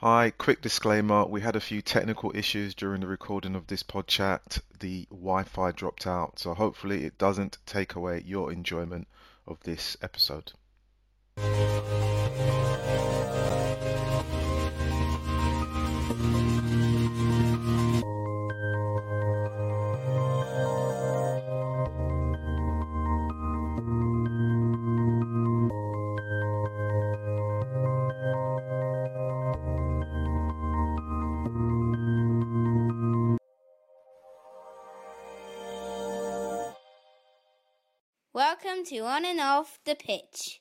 Hi, quick disclaimer. We had a few technical issues during the recording of this pod chat. The Wi Fi dropped out, so hopefully it doesn't take away your enjoyment of this episode. Off the Pitch.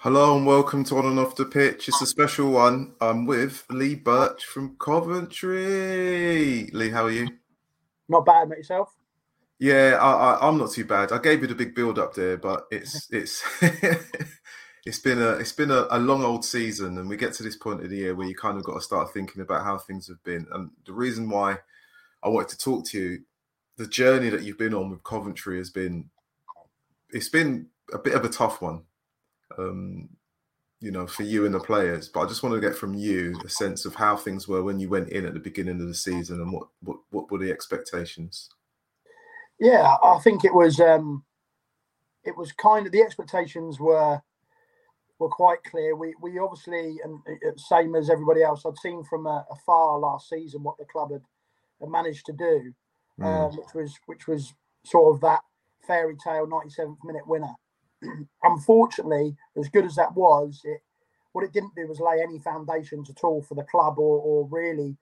Hello and welcome to On and Off the Pitch. It's a special one. I'm with Lee Burch from Coventry. Lee, how are you? Not bad, mate. Yourself? Yeah, I, I, am not too bad. I gave you the big build up there, but it's it's it's been a it's been a, a, long old season, and we get to this point of the year where you kind of got to start thinking about how things have been. And the reason why I wanted to talk to you the journey that you've been on with Coventry has been it's been a bit of a tough one. Um, you know, for you and the players. But I just want to get from you a sense of how things were when you went in at the beginning of the season and what what, what were the expectations? Yeah, I think it was um it was kind of the expectations were were quite clear. We we obviously and uh, same as everybody else, I'd seen from afar last season what the club had, had managed to do mm. um, which was which was sort of that fairy tale 97th minute winner. Unfortunately, as good as that was, it what it didn't do was lay any foundations at all for the club or, or really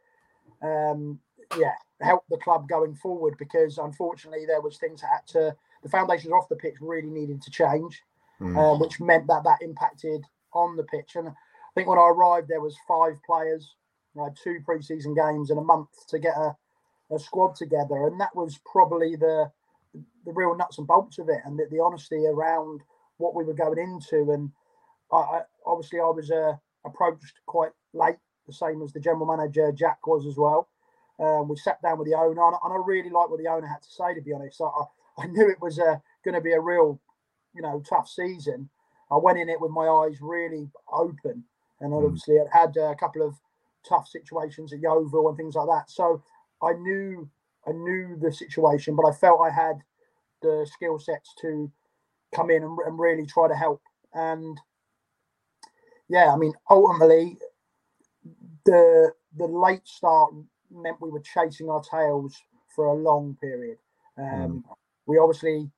um, yeah help the club going forward because unfortunately there was things that had to the foundations off the pitch really needed to change mm. um, which meant that that impacted on the pitch and i think when i arrived there was five players I had two preseason games in a month to get a, a squad together, and that was probably the the real nuts and bolts of it, and the, the honesty around what we were going into. And I, I obviously I was uh, approached quite late, the same as the general manager Jack was as well. Um, we sat down with the owner, and, and I really liked what the owner had to say. To be honest, I, I knew it was uh, going to be a real, you know, tough season. I went in it with my eyes really open, and hmm. obviously mm. I had uh, a couple of tough situations at Yeovil and things like that. So I knew I knew the situation, but I felt I had the skill sets to come in and, and really try to help. And yeah, I mean, ultimately, the the late start meant we were chasing our tails for a long period. Um, mm. We obviously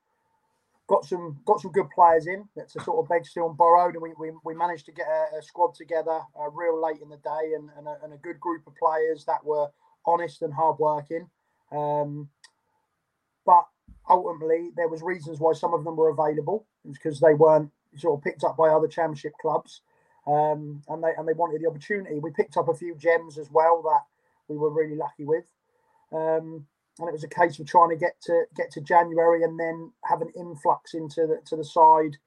got some got some good players in. That's a sort of beg, still and borrowed, and we, we, we managed to get a, a squad together uh, real late in the day, and, and a, and, a, good group of players that were honest and hardworking. Um, ultimately, there was reasons why some of them were available. because they weren't sort of picked up by other championship clubs, um, and they and they wanted the opportunity. We picked up a few gems as well that we were really lucky with. Um, and it was a case of trying to get to get to January and then have an influx into the to the side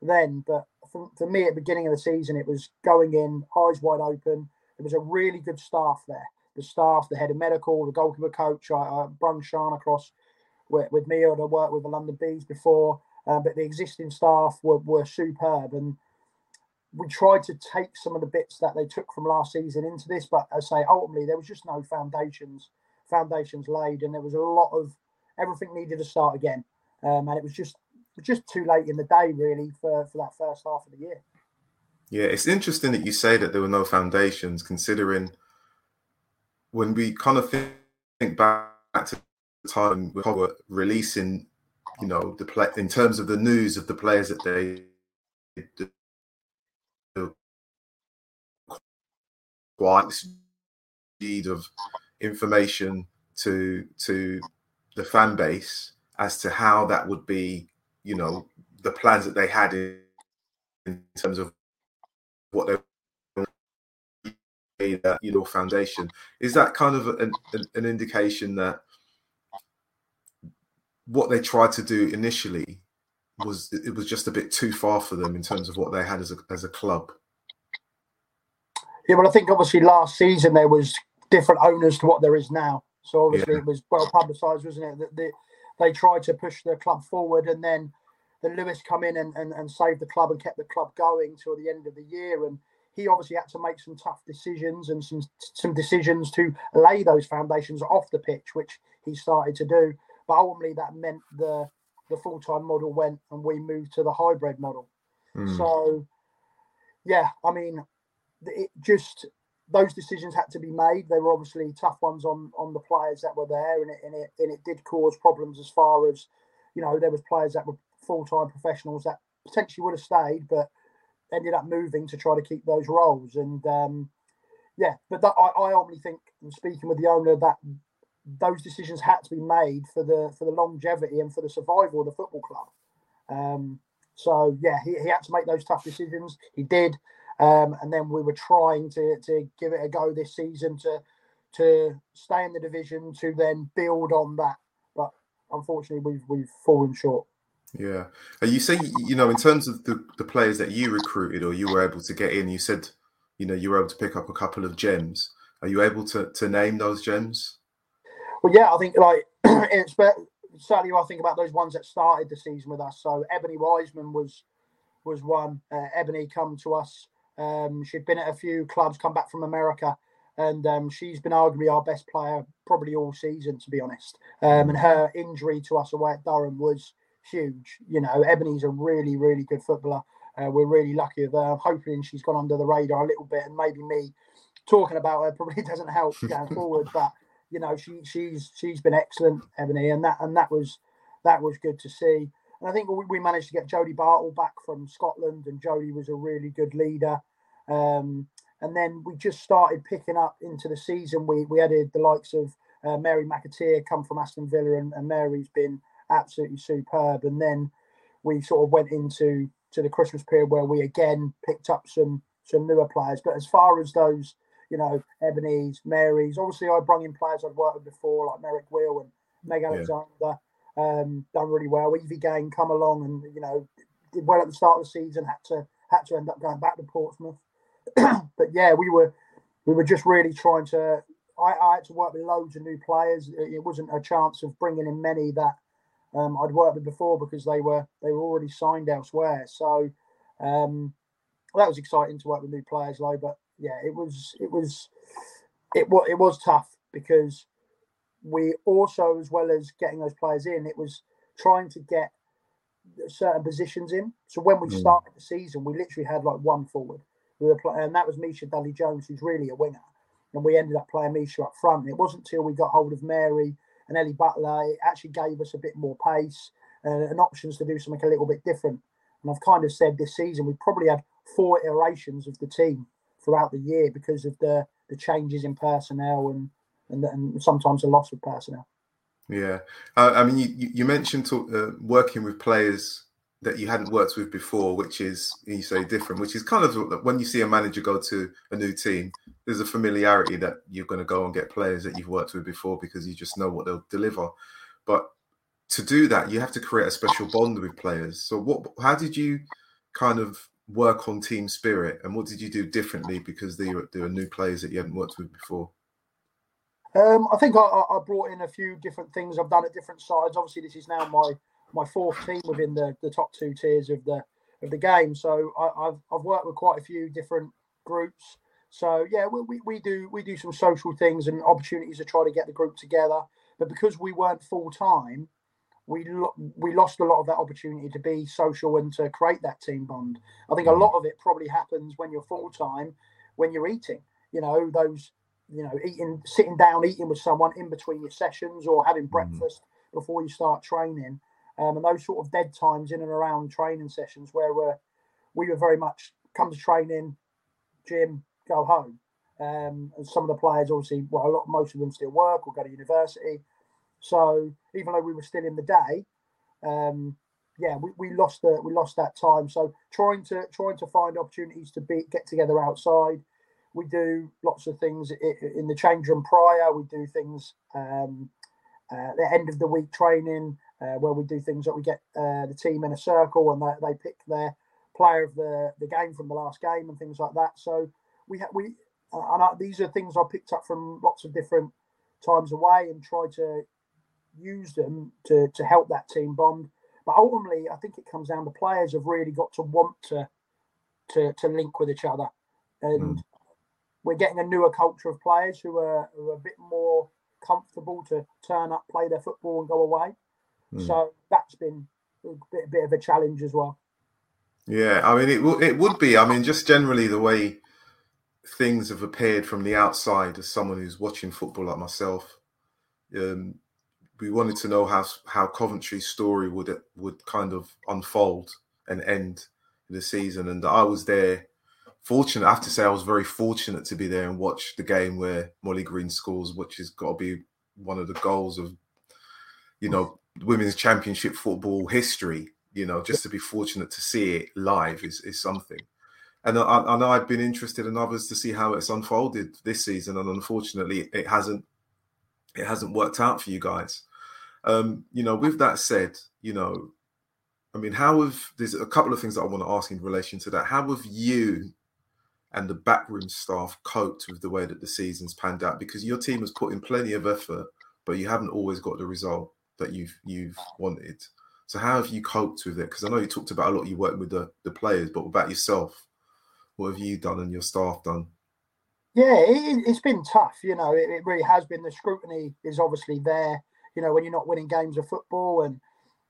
then. But for, for me, at the beginning of the season, it was going in eyes wide open. There was a really good staff there the staff, the head of medical, the goalkeeper coach. I, I brung Sean across with, with me, and I worked with the London Bees before, uh, but the existing staff were, were superb. And we tried to take some of the bits that they took from last season into this, but I say ultimately there was just no foundations foundations laid, and there was a lot of everything needed to start again. Um, and it was just just too late in the day, really, for, for that first half of the year. Yeah, it's interesting that you say that there were no foundations, considering when we kind of think, back to time we were releasing, you know, the play in terms of the news of the players that they quite speed of information to to the fan base as to how that would be, you know, the plans that they had in, in terms of what they that you know foundation. Is that kind of an, an indication that what they tried to do initially was it was just a bit too far for them in terms of what they had as a as a club. Yeah, well, I think obviously last season there was different owners to what there is now. So obviously yeah. it was well publicised, wasn't it? That they, they tried to push the club forward, and then the Lewis come in and, and, and saved the club and kept the club going till the end of the year. And he obviously had to make some tough decisions and some some decisions to lay those foundations off the pitch, which he started to do. But ultimately, that meant the the full time model went, and we moved to the hybrid model. Mm. So, yeah, I mean, it just those decisions had to be made. They were obviously tough ones on on the players that were there, and it and it and it did cause problems as far as you know there was players that were full time professionals that potentially would have stayed, but ended up moving to try to keep those roles. And um, yeah, but that, I, I only think, and speaking with the owner, that those decisions had to be made for the for the longevity and for the survival of the football club. Um, so yeah, he, he had to make those tough decisions. He did, um, and then we were trying to to give it a go this season to to stay in the division to then build on that. But unfortunately, we've we've fallen short. Yeah. And you say, you know, in terms of the, the players that you recruited or you were able to get in, you said, you know, you were able to pick up a couple of gems. Are you able to, to name those gems? Well, yeah, I think like it's certainly I think about those ones that started the season with us. So Ebony Wiseman was was one. Uh, Ebony come to us. Um, she'd been at a few clubs, come back from America, and um, she's been arguably our best player probably all season, to be honest. Um, and her injury to us away at Durham was huge. You know, Ebony's a really, really good footballer. Uh, we're really lucky with her. I'm hoping she's gone under the radar a little bit, and maybe me talking about her probably doesn't help going forward. But you know, she she's she's been excellent, Ebony, and that and that was that was good to see. And I think we, managed to get Jodie Bartle back from Scotland, and Jodie was a really good leader. Um, and then we just started picking up into the season. We we added the likes of uh, Mary McAteer come from Aston Villa, and, and Mary's been absolutely superb. And then we sort of went into to the Christmas period where we again picked up some some newer players. But as far as those, you know, Ebony's, Mary's, obviously I brought in players I'd worked with before, like Merrick Wheel and Meg Alexander, yeah. um, done really well. Evie Gain come along and you know did well at the start of the season. Had to had to end up going back to Portsmouth. but yeah, we were we were just really trying to. I, I had to work with loads of new players. It wasn't a chance of bringing in many that um, I'd worked with before because they were they were already signed elsewhere. So um, that was exciting to work with new players, though. But yeah, it was it was it was it was tough because we also, as well as getting those players in, it was trying to get certain positions in. So when we mm. started the season, we literally had like one forward. We were playing, and that was Misha Dudley Jones, who's really a winger. And we ended up playing Misha up front. And it wasn't until we got hold of Mary and Ellie Butler, it actually gave us a bit more pace uh, and options to do something a little bit different. And I've kind of said this season we probably had four iterations of the team throughout the year because of the the changes in personnel and and, and sometimes the loss of personnel. Yeah, uh, I mean, you you mentioned uh, working with players that you hadn't worked with before, which is you say different, which is kind of when you see a manager go to a new team, there's a familiarity that you're going to go and get players that you've worked with before because you just know what they'll deliver. But to do that, you have to create a special bond with players. So, what? How did you kind of work on team spirit, and what did you do differently because there were, were new players that you hadn't worked with before? Um, I think I, I, brought in a few different things I've done at different sides. Obviously, this is now my my fourth team within the, the top two tiers of the of the game. So I, have I've worked with quite a few different groups. So yeah, we, we, we do we do some social things and opportunities to try to get the group together. But because we weren't full time, we lo- we lost a lot of that opportunity to be social and to create that team bond. I think a mm. lot of it probably happens when you're full time, when you're eating. You know those you know eating sitting down eating with someone in between your sessions or having mm. breakfast mm. before you start training um, and those sort of dead times in and around training sessions where we're, we were very much come to training, gym, go home. Um, and some of the players, obviously, well, a lot, most of them still work or go to university. So even though we were still in the day, um, yeah, we, we lost the we lost that time. So trying to trying to find opportunities to be get together outside. We do lots of things in the change room prior. We do things um, uh, the end of the week training uh, where we do things that we get uh, the team in a circle and they, they pick their player of the, the game from the last game and things like that. So we ha- we uh, and I, these are things I picked up from lots of different times away and try to use them to to help that team bond. But ultimately, I think it comes down to players have really got to want to to to link with each other. and mm. we're getting a newer culture of players who are, who are, a bit more comfortable to turn up, play their football, and go away. Mm. So that's been a bit, a bit of a challenge as well. Yeah, I mean, it w- it would be. I mean, just generally the way things have appeared from the outside as someone who's watching football like myself. Um, we wanted to know how how Coventry's story would would kind of unfold and end the season, and I was there. Fortunate, I have to say, I was very fortunate to be there and watch the game where Molly Green scores, which has got to be one of the goals of, you know, women's championship football history. You know, just to be fortunate to see it live is is something. And I, I know I've been interested in others to see how it's unfolded this season, and unfortunately, it hasn't it hasn't worked out for you guys. Um, you know, with that said, you know, I mean, how have there's a couple of things that I want to ask in relation to that. How have you and the backroom staff coped with the way that the season's panned out? Because your team has put in plenty of effort, but you haven't always got the result that you've you've wanted. So how have you coped with it? Because I know you talked about a lot. You work with the the players, but about yourself, what have you done and your staff done? Yeah, it, has been tough. You know, it, it, really has been. The scrutiny is obviously there. You know, when you're not winning games of football and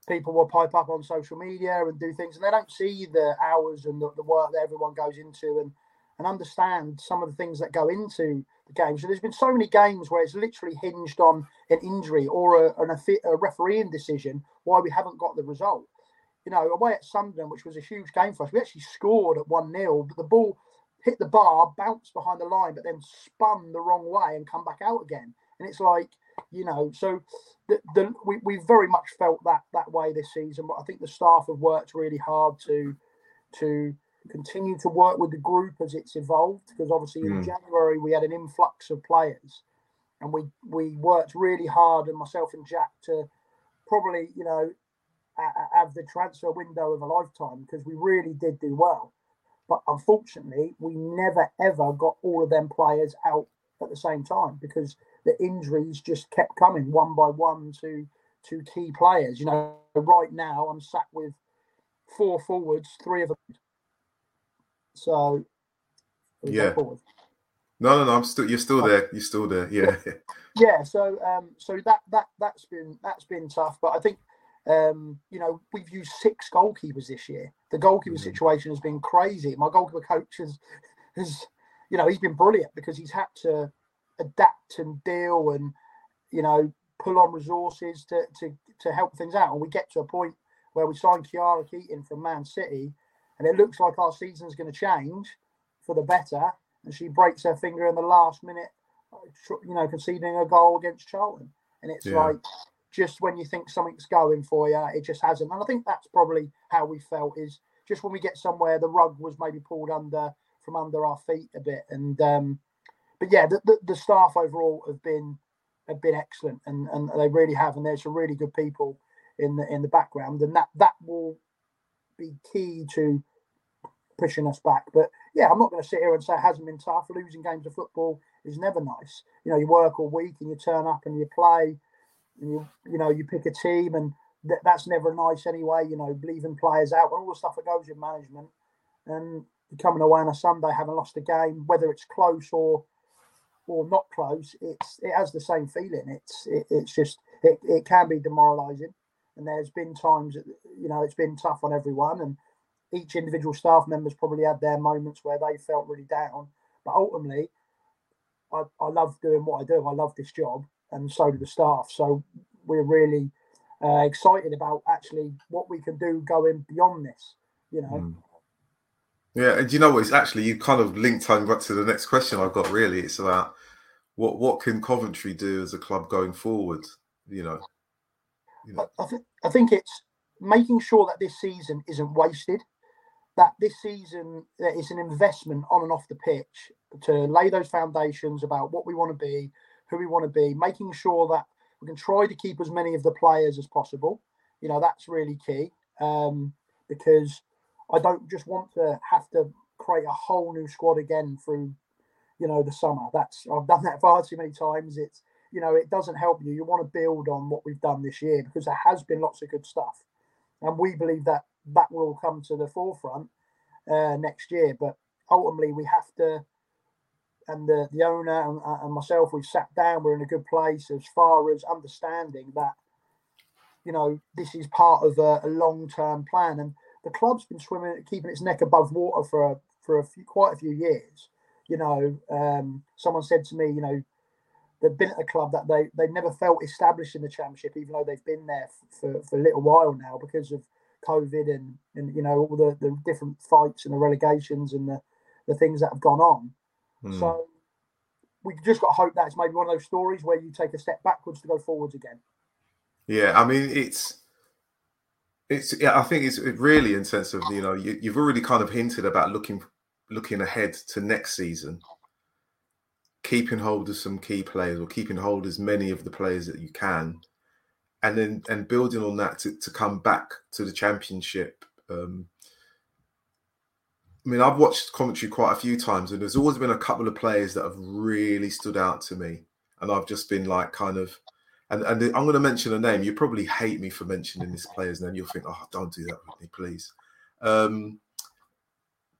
people will pipe up on social media and do things, and they don't see the hours and the, the work that everyone goes into and and understand some of the things that go into the game. So there's been so many games where it's literally hinged on an injury or a, an, a refereeing decision why we haven't got the result. You know, away at Sunderland, which was a huge game for us, we actually scored at 1 0, but the ball hit the bar, bounce behind the line, but then spun the wrong way and come back out again. And it's like, you know, so the, the we, we very much felt that that way this season. But I think the staff have worked really hard to to continue to work with the group as it's evolved. Because obviously mm. in hmm. January we had an influx of players, and we we worked really hard, and myself and Jack to probably you know have the transfer window of a lifetime because we really did do well. But unfortunately, we never ever got all of them players out at the same time because the injuries just kept coming one by one to to key players. You know, right now I'm sat with four forwards, three of them. So yeah. No, no, no. I'm still. You're still there. You're still there. Yeah. Yeah. So, um, so that that that's been that's been tough. But I think, um, you know, we've used six goalkeepers this year. The goalkeeper mm-hmm. situation has been crazy. My goalkeeper coach has, has, you know, he's been brilliant because he's had to adapt and deal and you know pull on resources to to to help things out. And we get to a point where we sign Khiara Keating from Man City, and it looks like our season's going to change for the better. And she breaks her finger in the last minute, you know, conceding a goal against Charlton. And it's yeah. like just when you think something's going for you, it just hasn't. And I think that's probably how we felt is just when we get somewhere, the rug was maybe pulled under from under our feet a bit. And um, but yeah, the, the, the, staff overall have been have been excellent, and, and they really have. And there's some really good people in the in the background, and that that will be key to pushing us back. But yeah, I'm not going to sit here and say it hasn't been tough. Losing games of football is never nice. You know, you work all week and you turn up and you play, and you you know you pick a team, and th- that's never nice anyway. You know, leaving players out and all the stuff that goes with management, and coming away on a Sunday having lost a game, whether it's close or or not close, it's it has the same feeling. It's it, it's just it, it can be demoralising, and there's been times that you know it's been tough on everyone, and each individual staff members probably had their moments where they felt really down. But ultimately, I, I love doing what I do. I love this job, and so do the staff. So we're really uh, excited about actually what we can do going beyond this. You know. Mm. Yeah, and you know what? It's actually you kind of linked time back to the next question I've got. Really, it's about what what can Coventry do as a club going forward? You know, you know. I, th- I think it's making sure that this season isn't wasted. That this season is an investment on and off the pitch to lay those foundations about what we want to be, who we want to be, making sure that we can try to keep as many of the players as possible. You know, that's really key um, because I don't just want to have to create a whole new squad again through, you know, the summer. That's I've done that far too many times. It's you know, it doesn't help you. You want to build on what we've done this year because there has been lots of good stuff, and we believe that that will come to the forefront uh, next year. But ultimately we have to, and the the owner and, and myself, we've sat down. We're in a good place as far as understanding that, you know, this is part of a, a long term plan, and the club's been swimming, keeping its neck above water for a, for a few, quite a few years. You know, um, someone said to me, you know, they've been at the club that they they never felt established in the championship, even though they've been there for, for a little while now because of COVID and and you know all the, the different fights and the relegations and the, the things that have gone on. Mm. So we've just got to hope that it's maybe one of those stories where you take a step backwards to go forwards again. Yeah, I mean it's it's yeah, I think it's really in sense of you know you, you've already kind of hinted about looking looking ahead to next season keeping hold of some key players or keeping hold as many of the players that you can and then and building on that to, to come back to the championship um, I mean, I've watched Coventry quite a few times, and there's always been a couple of players that have really stood out to me, and I've just been like, kind of, and and I'm going to mention a name. You probably hate me for mentioning this player's name. You'll think, oh, don't do that with me, please. Um,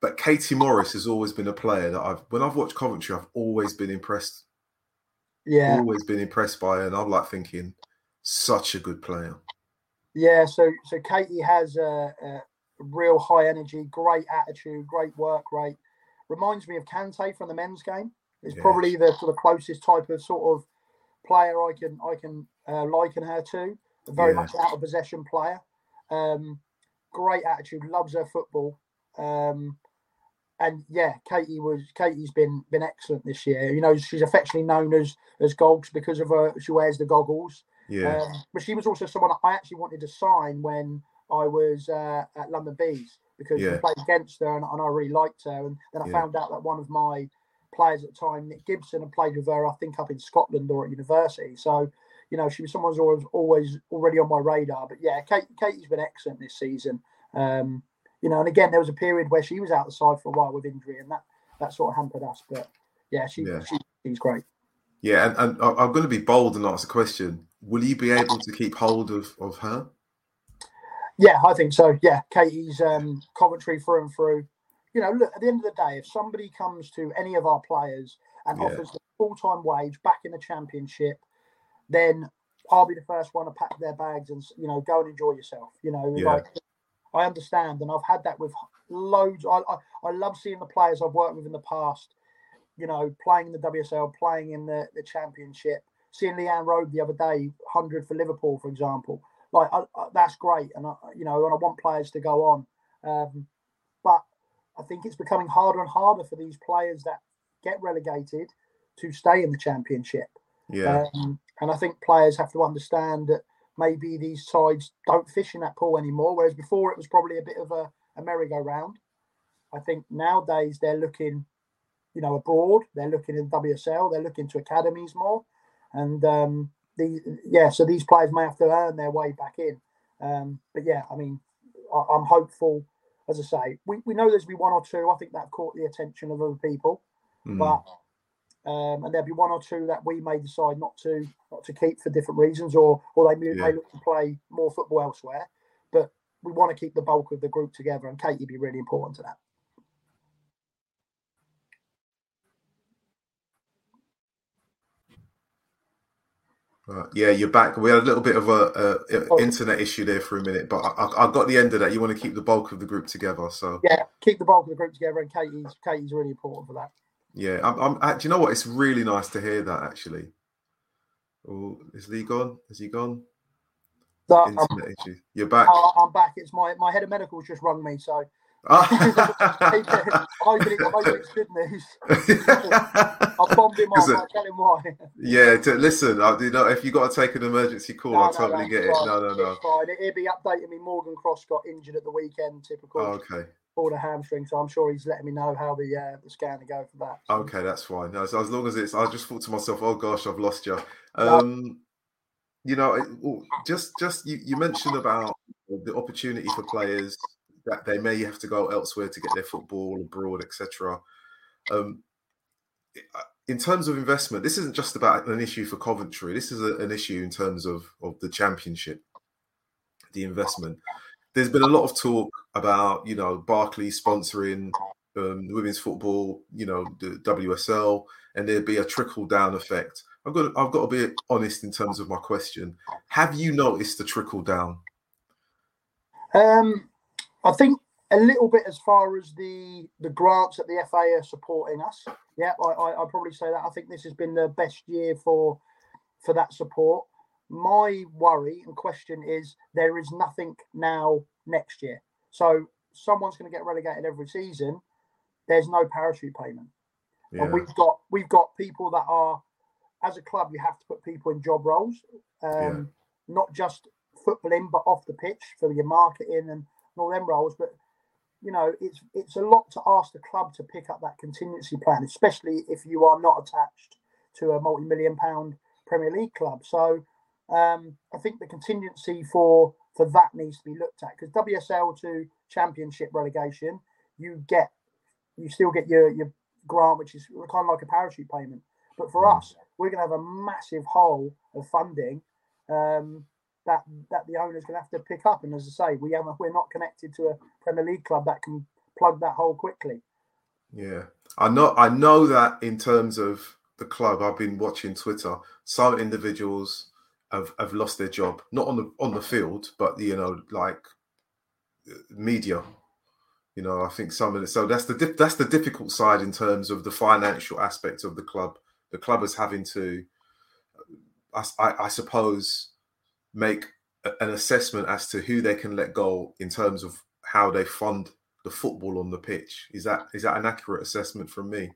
but Katie Morris has always been a player that I've when I've watched Coventry, I've always been impressed. Yeah, always been impressed by her, and I'm like thinking, such a good player. Yeah, so so Katie has a, a real high energy, great attitude, great work rate. Reminds me of Kante from the men's game. It's yes. probably the sort of closest type of sort of player I can I can uh, liken her to. A very much out of possession player. Um, great attitude, loves her football. Um, and yeah, Katie was Katie's been been excellent this year. You know, she's affectionately known as as Gogs because of her. She wears the goggles. Yeah. Um, but she was also someone I actually wanted to sign when I was uh, at London Bees because yeah. we played against her and, and, I really liked her. And then I yeah. found out that one of my players at the time, Nick Gibson, had played with her, I think, up in Scotland or at university. So, you know, she was someone who's always, always already on my radar. But yeah, Kate, Katie's been excellent this season. Um, you know, and again, there was a period where she was out the side for a while with injury, and that that sort of hampered us. But yeah, she, yeah. she she's great. Yeah, and, and I'm going to be bold and ask a question. Will you be able to keep hold of, of her? Yeah, I think so. Yeah, Katie's um, Coventry through and through. You know, look, at the end of the day, if somebody comes to any of our players and yeah. offers full time wage back in the championship, then I'll be the first one to pack their bags and you know go and enjoy yourself. You know, yeah. like I understand, and I've had that with loads. I, I, I love seeing the players I've worked with in the past. You know, playing in the WSL, playing in the, the Championship. Seeing Leanne Road the other day, hundred for Liverpool, for example. Like I, I, that's great, and I, you know, and I want players to go on. Um, but I think it's becoming harder and harder for these players that get relegated to stay in the Championship. Yeah. Um, and I think players have to understand that maybe these sides don't fish in that pool anymore. Whereas before it was probably a bit of a, a merry-go-round. I think nowadays they're looking, you know, abroad. They're looking in WSL. They're looking to academies more, and um, the yeah. So these players may have to earn their way back in. Um, but yeah, I mean, I, am hopeful. As I say, we, we know there's be one or two. I think that caught the attention of other people, mm. but um, and there'll be one or two that we may decide not to not to keep for different reasons, or or they may, yeah. may look to play more football elsewhere. But we want to keep the bulk of the group together, and Katie be really important to that. Yeah, you're back. We had a little bit of a, a, a oh. internet issue there for a minute, but I, I, got the end of that. You want to keep the bulk of the group together, so yeah, keep the bulk of the group together, and Katie's Katie's really important for that. Yeah, I'm, I'm. Do you know what? It's really nice to hear that. Actually, oh, is Lee gone? Is he gone? No, Internet issue. You're back. I'm back. It's my my head of medicals just rung me, so I'm hoping, it's good news. I'll him off. I'll tell him why. Yeah, to, listen. I, you know, if you got to take an emergency call, no, I totally no, get it. No, no, no. It's fine. He'll be updating me. Morgan Cross got injured at the weekend. Typical. Oh, okay pulled a hamstring, so I'm sure he's letting me know how the uh, the scan to go for that. So. Okay, that's fine. No, so as long as it's, I just thought to myself, oh gosh, I've lost you. Um, you know, just just you, you mentioned about the opportunity for players that they may have to go elsewhere to get their football abroad, etc. Um, in terms of investment, this isn't just about an issue for Coventry. This is a, an issue in terms of of the championship, the investment there's been a lot of talk about you know Barclays sponsoring um, women's football, you know, the WSL, and there'd be a trickle down effect. I've got I've got to be honest in terms of my question. Have you noticed the trickle down? Um, I think a little bit as far as the the grants that the FA are supporting us. Yeah, I, I I'd probably say that. I think this has been the best year for for that support. My worry and question is there is nothing now next year. So someone's going to get relegated every season. There's no parachute payment, yeah. and we've got we've got people that are as a club you have to put people in job roles, um, yeah. not just footballing but off the pitch for your marketing and all them roles. But you know, it's it's a lot to ask the club to pick up that contingency plan, especially if you are not attached to a multi-million pound Premier League club. So um, I think the contingency for for that needs to be looked at because WSL to Championship relegation, you get you still get your your grant, which is kind of like a parachute payment. But for mm. us, we're going to have a massive hole of funding um, that that the owner's going to have to pick up. And as I say, we have we're not connected to a Premier League club that can plug that hole quickly. Yeah, I know. I know that in terms of the club, I've been watching Twitter. Some individuals have, have lost their job, not on the on the field, but you know, like media. You know, I think some of it. So that's the that's the difficult side in terms of the financial aspect of the club. The club is having to, I, I suppose, make an assessment as to who they can let go in terms of how they fund the football on the pitch. Is that is that an accurate assessment from me?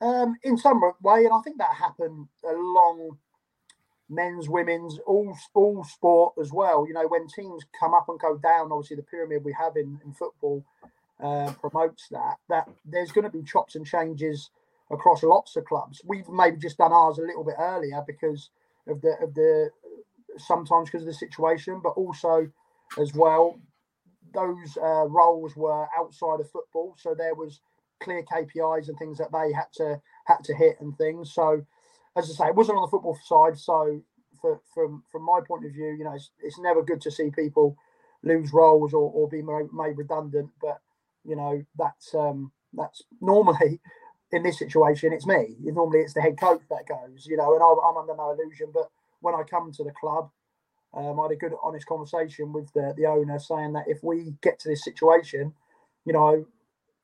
Um, in some way, and I think that happened along men's, women's, all all sport as well. You know, when teams come up and go down, obviously the pyramid we have in, in football uh, promotes that. That there's going to be chops and changes across lots of clubs. We've maybe just done ours a little bit earlier because of the of the sometimes because of the situation, but also as well those uh, roles were outside of football, so there was clear KPIs and things that they had to had to hit and things. So as I say, it wasn't on the football side. So for, from from my point of view, you know, it's, it's never good to see people lose roles or, or be made redundant. But you know, that's um, that's normally in this situation, it's me. Normally, it's the head coach that goes. You know, and I'm, I'm under no illusion. But when I come to the club, um, I had a good, honest conversation with the the owner, saying that if we get to this situation, you know,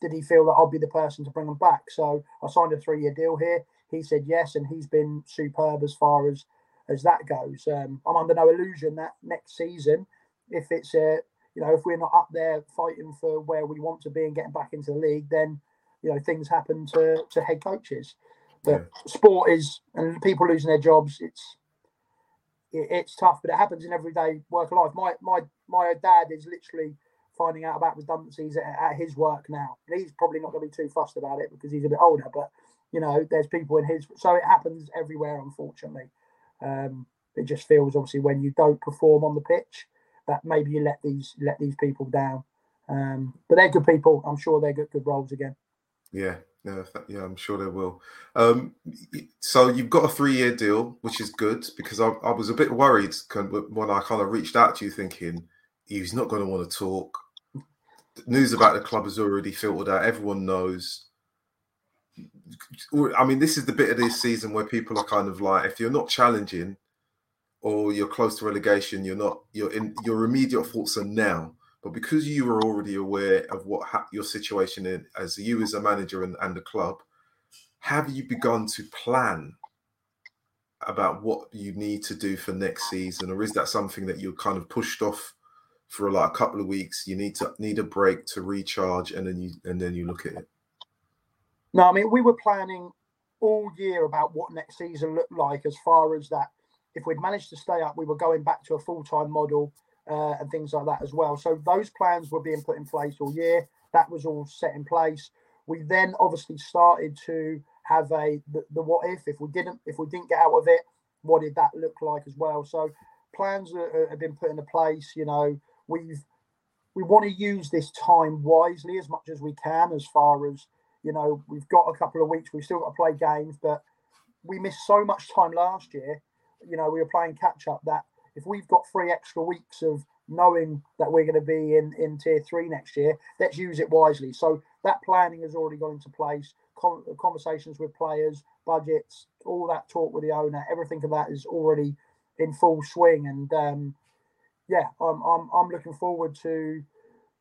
did he feel that I'd be the person to bring them back? So I signed a three year deal here. He said yes, and he's been superb as far as as that goes. Um, I'm under no illusion that next season, if it's a you know if we're not up there fighting for where we want to be and getting back into the league, then you know things happen to to head coaches. But yeah. sport is and people losing their jobs. It's it, it's tough, but it happens in everyday work life. My my my dad is literally finding out about redundancies at, at his work now. And he's probably not going to be too fussed about it because he's a bit older, but you know, there's people in his. So it happens everywhere, unfortunately. Um, it just feels obviously when you don't perform on the pitch that maybe you let these let these people down. Um, but they're good people. I'm sure they get good roles again. Yeah, yeah, yeah. I'm sure they will. Um, so you've got a three-year deal, which is good because I, I was a bit worried when I kind of reached out to you, thinking he's not going to want to talk. News about the club is already filtered out. Everyone knows I mean, this is the bit of this season where people are kind of like, if you're not challenging or you're close to relegation, you're not, you're in, your immediate thoughts are now. But because you were already aware of what ha- your situation is, as you as a manager and, and the club, have you begun to plan about what you need to do for next season, or is that something that you're kind of pushed off for like a couple of weeks? You need to need a break to recharge, and then you and then you look at it. No, I mean we were planning all year about what next season looked like as far as that. If we'd managed to stay up, we were going back to a full time model uh, and things like that as well. So those plans were being put in place all year. That was all set in place. We then obviously started to have a the, the what if if we didn't if we didn't get out of it, what did that look like as well? So plans have been put into place. You know, we've we want to use this time wisely as much as we can as far as you know, we've got a couple of weeks. We've still got to play games, but we missed so much time last year. You know, we were playing catch up that if we've got three extra weeks of knowing that we're going to be in in tier three next year, let's use it wisely. So that planning has already gone into place. Con- conversations with players, budgets, all that talk with the owner, everything of that is already in full swing. And um, yeah, I'm, I'm I'm looking forward to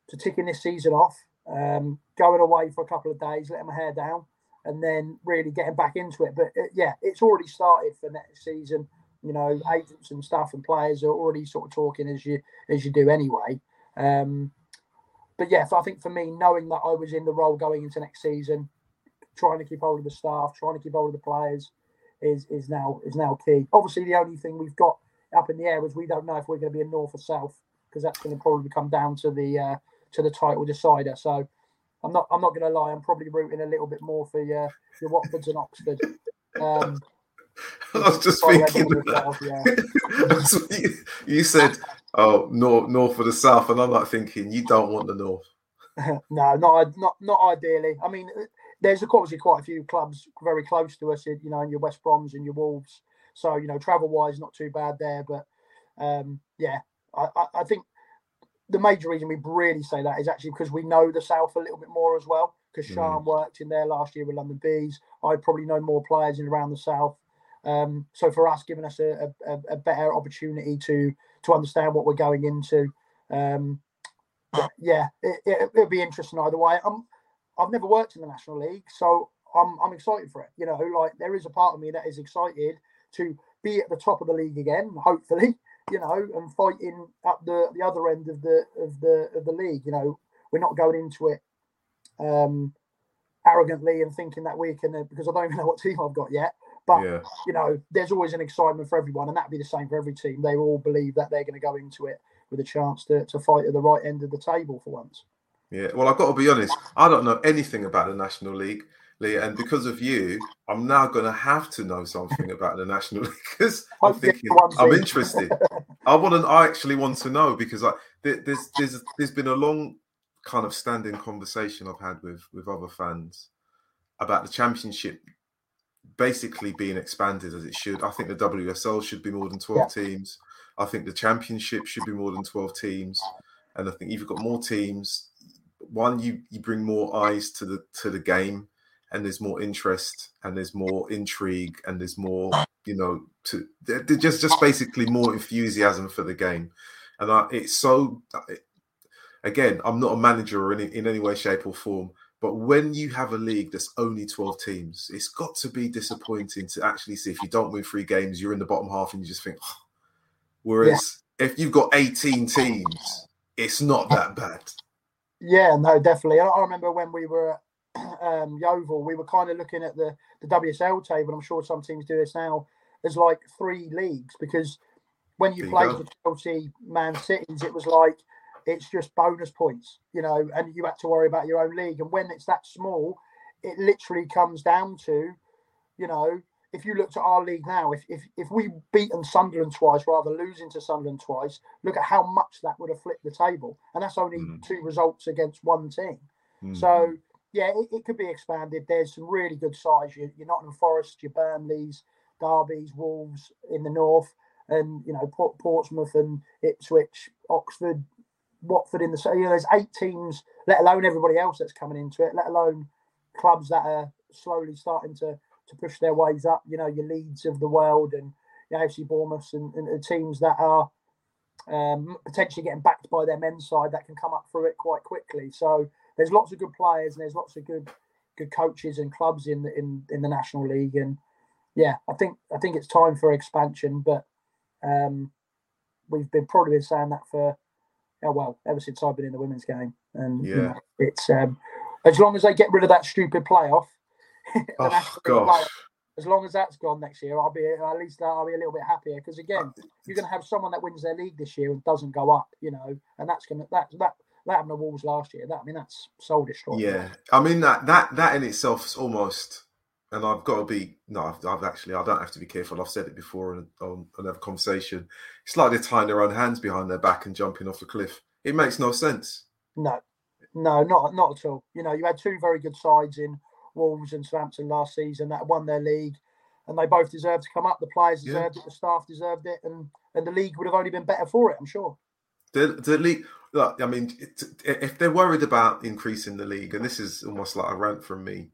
to ticking this season off, um, going away for a couple of days, letting my hair down, and then really getting back into it. But uh, yeah, it's already started for next season. You know, agents and stuff and players are already sort of talking as you as you do anyway. Um, but yeah, I think for me, knowing that I was in the role going into next season, trying to keep hold of the staff, trying to keep hold of the players, is is now is now key. Obviously, the only thing we've got up in the air is we don't know if we're going to be in north or south because that's going to probably come down to the uh, to the title decider. So I'm not I'm not going to lie. I'm probably rooting a little bit more for your your Watfords and Oxford. Um, I was just thinking that. Yeah. you, you, said, "Oh, north, north or the south," and I'm like thinking, you don't want the north. no, not not not ideally. I mean, there's obviously quite a few clubs very close to us, you know, in your West Broms and your Wolves. So you know, travel wise, not too bad there. But um, yeah, I, I, I think the major reason we really say that is actually because we know the South a little bit more as well. Because mm. Sean worked in there last year with London Bees. I probably know more players in around the South. Um, so for us, giving us a, a, a, better opportunity to to understand what we're going into. Um, yeah, it, it, will be interesting either way. I'm, I've never worked in the National League, so I'm, I'm excited for it. You know, like there is a part of me that is excited to be at the top of the league again, hopefully. You know, and fighting up the the other end of the of the of the league. You know, we're not going into it um, arrogantly and thinking that we can uh, because I don't even know what team I've got yet. But yeah. you know, there's always an excitement for everyone, and that'd be the same for every team. They all believe that they're going to go into it with a chance to, to fight at the right end of the table for once. Yeah, well, I've got to be honest. I don't know anything about the National League, Lee, and because of you, I'm now going to have to know something about the National League because I'm thinking I'm interested. I want to. I actually want to know because I there's there's there's been a long kind of standing conversation I've had with with other fans about the championship basically being expanded as it should. I think the WSL should be more than 12 yeah. teams. I think the championship should be more than 12 teams. And I think if you've got more teams, one, you, you bring more eyes to the to the game and there's more interest and there's more intrigue and there's more, you know, to just just basically more enthusiasm for the game. And I, it's so again, I'm not a manager or in, in any way, shape, or form, but when you have a league that's only 12 teams, it's got to be disappointing to actually see if you don't win three games, you're in the bottom half and you just think, oh. whereas yeah. if you've got 18 teams, it's not that bad. Yeah, no, definitely. I remember when we were at um, Yeovil, we were kind of looking at the, the WSL table. I'm sure some teams do this now. There's like three leagues because when you played the Chelsea Man Cities, it was like it's just bonus points, you know, and you have to worry about your own league. And when it's that small, it literally comes down to, you know, if you looked at our league now, if if, if we beaten Sunderland twice rather losing to Sunderland twice, look at how much that would have flipped the table. And that's only mm. two results against one team. Mm. So yeah, it, it, could be expanded. There's some really good sides. You, you're Nottingham Forest, your Burnleys, Derby's, Wolves in the north, and you know Port, Portsmouth and Ipswich, Oxford, Watford in the you know there's eight teams, let alone everybody else that's coming into it, let alone clubs that are slowly starting to to push their ways up. You know your Leeds of the world and you know, FC Bournemouth and, and, and, teams that are um, potentially getting backed by their men's side that can come up through it quite quickly. So there's lots of good players and there's lots of good good coaches and clubs in the in, in the National League and yeah, I think I think it's time for expansion, but um, we've been probably been saying that for oh well, ever since I've been in the women's game. And yeah, you know, it's um, as long as they get rid of that stupid playoff. oh gosh. as long as that's gone next year, I'll be at least I'll be a little bit happier because again, you're going to have someone that wins their league this year and doesn't go up, you know, and that's going to that that that happened to Wolves last year. That I mean, that's soul destroying. Yeah, I mean that that that in itself is almost and I've got to be no, I've, I've, actually I don't have to be careful. I've said it before in, on another conversation. It's like they're tying their own hands behind their back and jumping off the cliff. It makes no sense. No, no, not not at all. You know, you had two very good sides in Wolves and Southampton last season that won their league, and they both deserved to come up. The players deserved yeah. it, the staff deserved it, and and the league would have only been better for it. I'm sure. The the league. Look, I mean, it, if they're worried about increasing the league, and this is almost like a rant from me,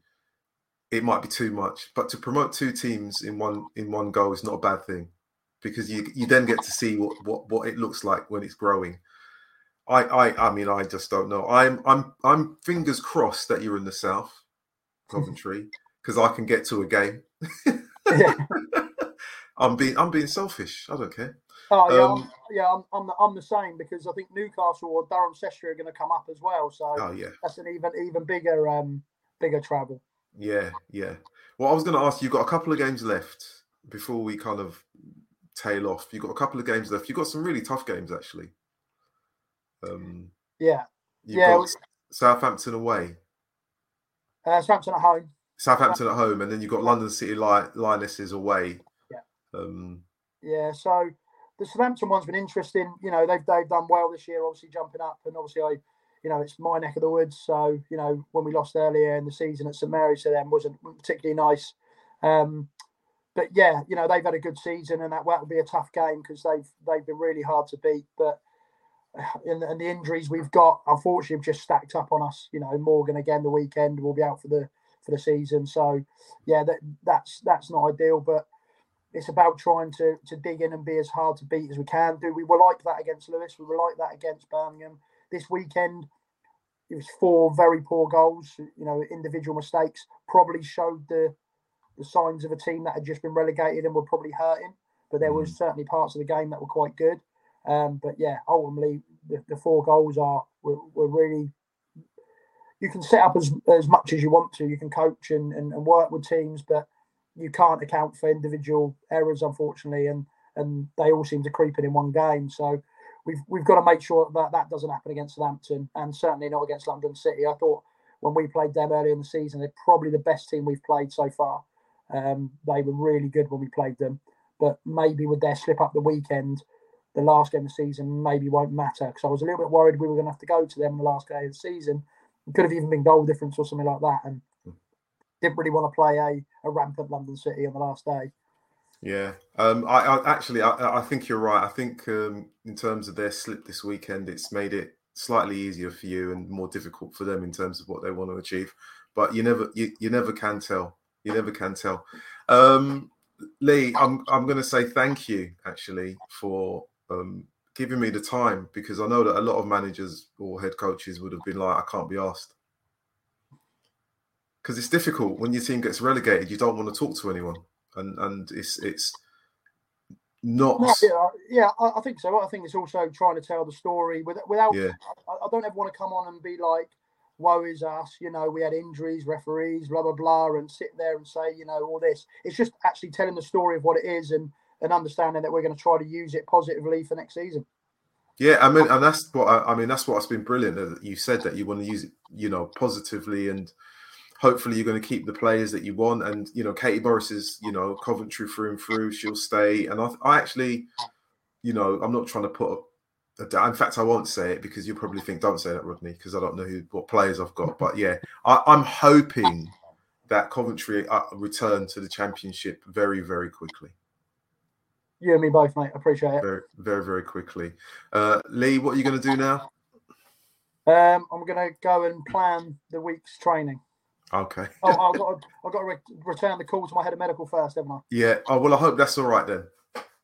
it might be too much. But to promote two teams in one in one go is not a bad thing, because you you then get to see what what, what it looks like when it's growing. I, I I mean I just don't know. I'm I'm I'm fingers crossed that you're in the south, Coventry, because I can get to a game. I'm being I'm being selfish. I don't care. Oh yeah, um, I'm, yeah. I'm, I'm the, I'm the same because I think Newcastle or Durham Cheshire are going to come up as well. So oh yeah, that's an even even bigger um bigger travel. Yeah, yeah. Well, I was going to ask you. You've got a couple of games left before we kind of tail off. You've got a couple of games left. You've got some really tough games actually. Um, yeah, yeah. Got Southampton away. Uh, Southampton at home. Southampton at home, and then you've got London City Lionesses away. Yeah. Um, yeah. So the Southampton one's been interesting. You know, they've they've done well this year, obviously jumping up, and obviously I, you know, it's my neck of the woods. So you know, when we lost earlier in the season at St Mary's to them wasn't particularly nice. Um, but yeah, you know, they've had a good season, and that will be a tough game because they've they've been really hard to beat. But and, and the injuries we've got, unfortunately, have just stacked up on us. You know, Morgan again the weekend will be out for the for the season. So yeah, that that's that's not ideal, but it's about trying to to dig in and be as hard to beat as we can do. We were like that against Lewes? We were like that against Birmingham. This weekend, it was four very poor goals. You know, individual mistakes probably showed the the signs of a team that had just been relegated and were probably hurting. But there was mm. certainly parts of the game that were quite good. Um, but yeah, ultimately the, the four goals are were, were, really. You can set up as, as much as you want to. You can coach and, and, and work with teams, but you can't account for individual errors, unfortunately, and and they all seem to creep in in one game. So we've we've got to make sure that that doesn't happen against Southampton, and certainly not against London City. I thought when we played them earlier in the season, they're probably the best team we've played so far. Um, they were really good when we played them, but maybe with their slip up the weekend, the last game of the season maybe won't matter because I was a little bit worried we were going to have to go to them in the last day of the season. It could have even been goal difference or something like that, and didn't really want to play a, a rampant London City on the last day. Yeah, um, I, I, actually I, I, think you're right. I think um, in terms of their slip this weekend, it's made it slightly easier for you and more difficult for them in terms of what they want to achieve. But you never you, you never can tell. You never can tell. Um, Lee, I'm I'm going to say thank you actually for um, giving me the time because I know that a lot of managers or head coaches would have been like, I can't be asked. Because it's difficult when your team gets relegated, you don't want to talk to anyone. And and it's it's not yeah, yeah I, think so. I think it's also trying to tell the story without yeah. I, I don't ever want to come on and be like, woe is us, you know, we had injuries, referees, blah blah blah, and sit there and say, you know, all this. It's just actually telling the story of what it is and and understanding that we're going to try to use it positively for next season. Yeah, I mean, and that's what I, I mean. That's what's been brilliant. That you said that you want to use it, you know, positively, and hopefully you're going to keep the players that you want. And you know, Katie Morris is, you know, Coventry through and through. She'll stay, and I, I actually, you know, I'm not trying to put. A, in fact, I won't say it because you'll probably think don't say that, Rodney, because I don't know who what players I've got. But yeah, I, I'm hoping that Coventry uh, return to the championship very, very quickly. You and me both, mate. I appreciate it. Very, very, very quickly. Uh, Lee, what are you going to do now? Um, I'm going to go and plan the week's training. Okay. oh, I've got to, I've got to re- return the call to my head of medical first, haven't I? Yeah. Oh well, I hope that's all right then.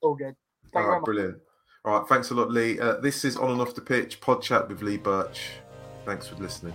All good. Thank all right, brilliant. All right, thanks a lot, Lee. Uh, this is on and off the pitch pod chat with Lee Burch. Thanks for listening.